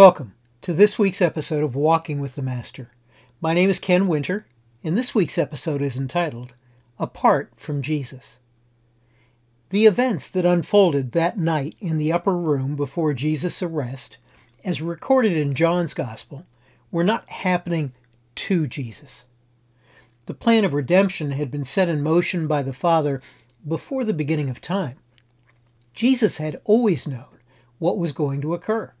Welcome to this week's episode of Walking with the Master. My name is Ken Winter, and this week's episode is entitled Apart from Jesus. The events that unfolded that night in the upper room before Jesus' arrest, as recorded in John's Gospel, were not happening to Jesus. The plan of redemption had been set in motion by the Father before the beginning of time. Jesus had always known what was going to occur.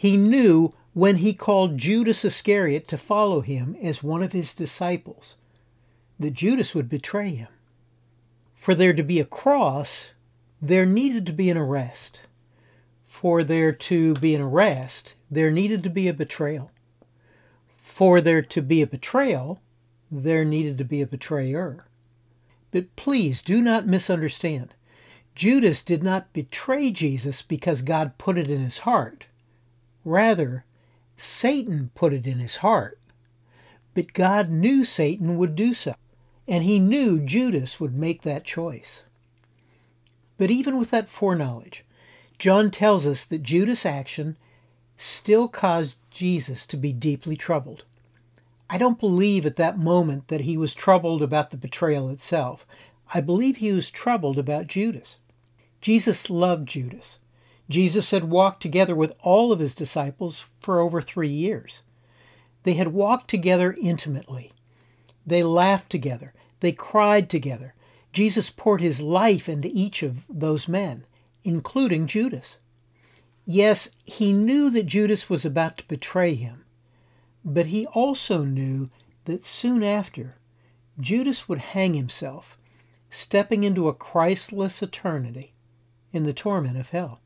He knew when he called Judas Iscariot to follow him as one of his disciples that Judas would betray him. For there to be a cross, there needed to be an arrest. For there to be an arrest, there needed to be a betrayal. For there to be a betrayal, there needed to be a betrayer. But please do not misunderstand. Judas did not betray Jesus because God put it in his heart. Rather, Satan put it in his heart. But God knew Satan would do so, and he knew Judas would make that choice. But even with that foreknowledge, John tells us that Judas' action still caused Jesus to be deeply troubled. I don't believe at that moment that he was troubled about the betrayal itself. I believe he was troubled about Judas. Jesus loved Judas. Jesus had walked together with all of his disciples for over three years. They had walked together intimately. They laughed together. They cried together. Jesus poured his life into each of those men, including Judas. Yes, he knew that Judas was about to betray him, but he also knew that soon after, Judas would hang himself, stepping into a Christless eternity in the torment of hell.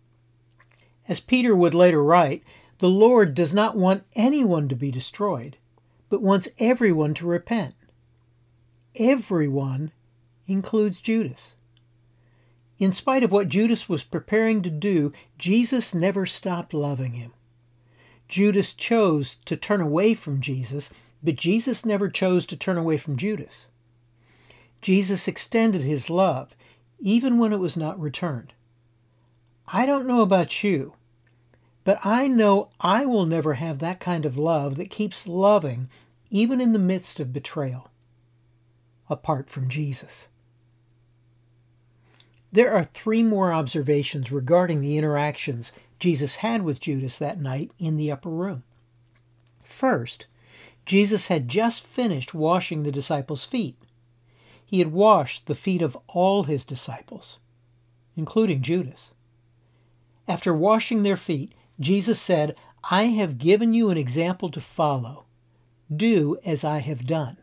As Peter would later write, the Lord does not want anyone to be destroyed, but wants everyone to repent. Everyone includes Judas. In spite of what Judas was preparing to do, Jesus never stopped loving him. Judas chose to turn away from Jesus, but Jesus never chose to turn away from Judas. Jesus extended his love, even when it was not returned. I don't know about you, but I know I will never have that kind of love that keeps loving even in the midst of betrayal, apart from Jesus. There are three more observations regarding the interactions Jesus had with Judas that night in the upper room. First, Jesus had just finished washing the disciples' feet. He had washed the feet of all his disciples, including Judas. After washing their feet, Jesus said, I have given you an example to follow. Do as I have done.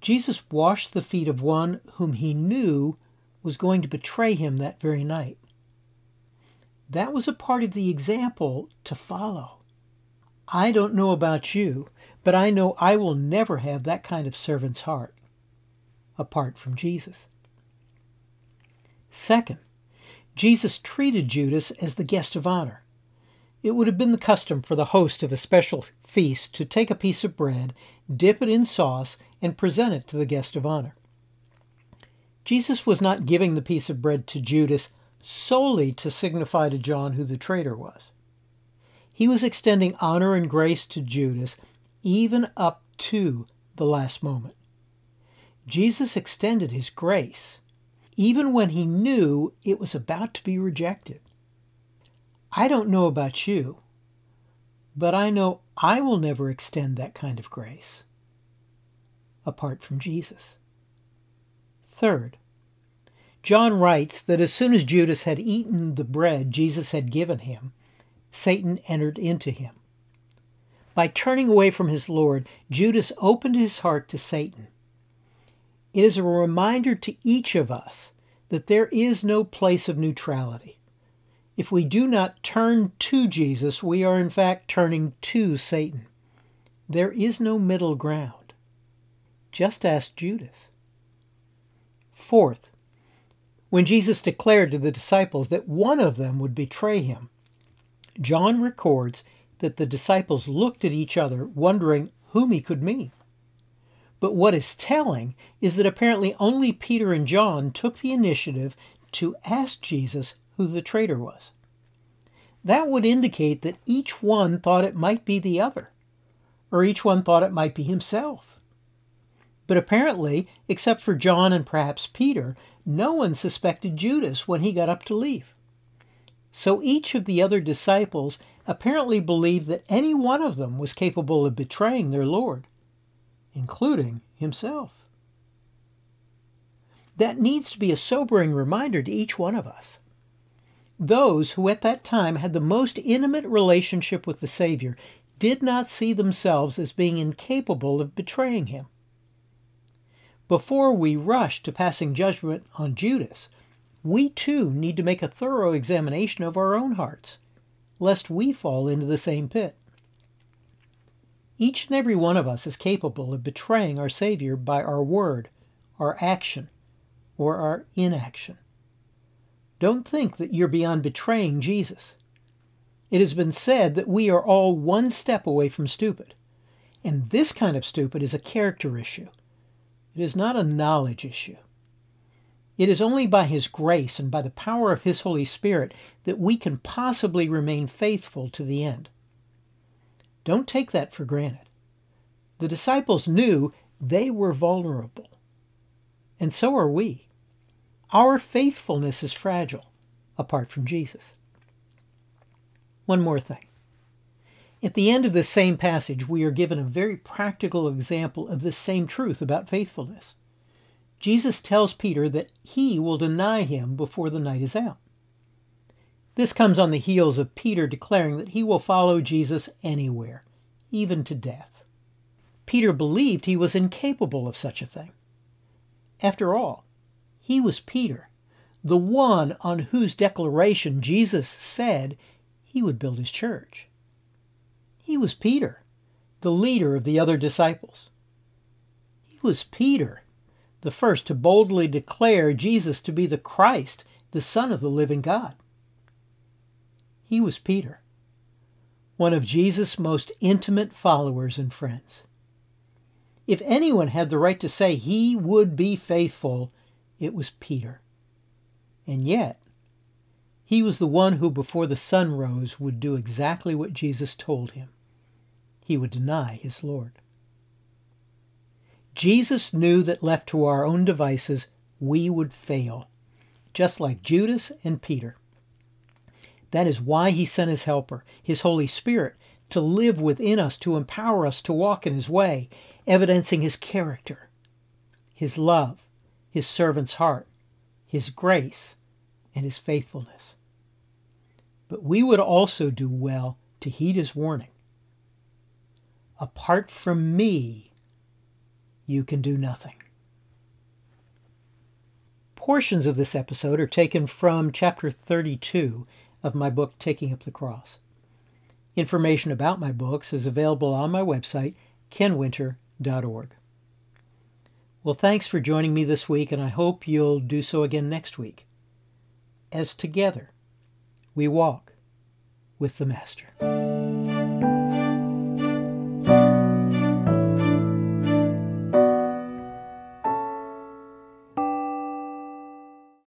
Jesus washed the feet of one whom he knew was going to betray him that very night. That was a part of the example to follow. I don't know about you, but I know I will never have that kind of servant's heart apart from Jesus. Second, Jesus treated Judas as the guest of honor. It would have been the custom for the host of a special feast to take a piece of bread, dip it in sauce, and present it to the guest of honor. Jesus was not giving the piece of bread to Judas solely to signify to John who the traitor was. He was extending honor and grace to Judas even up to the last moment. Jesus extended his grace even when he knew it was about to be rejected. I don't know about you, but I know I will never extend that kind of grace apart from Jesus. Third, John writes that as soon as Judas had eaten the bread Jesus had given him, Satan entered into him. By turning away from his Lord, Judas opened his heart to Satan. It is a reminder to each of us that there is no place of neutrality. If we do not turn to Jesus, we are in fact turning to Satan. There is no middle ground. Just ask Judas. Fourth, when Jesus declared to the disciples that one of them would betray him, John records that the disciples looked at each other, wondering whom he could mean. But what is telling is that apparently only Peter and John took the initiative to ask Jesus who the traitor was. that would indicate that each one thought it might be the other, or each one thought it might be himself. But apparently, except for John and perhaps Peter, no one suspected Judas when he got up to leave. So each of the other disciples apparently believed that any one of them was capable of betraying their Lord, including himself. That needs to be a sobering reminder to each one of us. Those who at that time had the most intimate relationship with the Savior did not see themselves as being incapable of betraying him. Before we rush to passing judgment on Judas, we too need to make a thorough examination of our own hearts, lest we fall into the same pit. Each and every one of us is capable of betraying our Savior by our word, our action, or our inaction. Don't think that you're beyond betraying Jesus. It has been said that we are all one step away from stupid, and this kind of stupid is a character issue. It is not a knowledge issue. It is only by His grace and by the power of His Holy Spirit that we can possibly remain faithful to the end. Don't take that for granted. The disciples knew they were vulnerable, and so are we. Our faithfulness is fragile apart from Jesus. One more thing. At the end of this same passage, we are given a very practical example of this same truth about faithfulness. Jesus tells Peter that he will deny him before the night is out. This comes on the heels of Peter declaring that he will follow Jesus anywhere, even to death. Peter believed he was incapable of such a thing. After all, he was Peter, the one on whose declaration Jesus said he would build his church. He was Peter, the leader of the other disciples. He was Peter, the first to boldly declare Jesus to be the Christ, the Son of the living God. He was Peter, one of Jesus' most intimate followers and friends. If anyone had the right to say he would be faithful, it was Peter. And yet, he was the one who, before the sun rose, would do exactly what Jesus told him. He would deny his Lord. Jesus knew that left to our own devices, we would fail, just like Judas and Peter. That is why he sent his helper, his Holy Spirit, to live within us, to empower us to walk in his way, evidencing his character, his love, his servant's heart, his grace, and his faithfulness. But we would also do well to heed his warning. Apart from me, you can do nothing. Portions of this episode are taken from chapter 32 of my book, Taking Up the Cross. Information about my books is available on my website, kenwinter.org. Well, thanks for joining me this week, and I hope you'll do so again next week. As together we walk with the Master.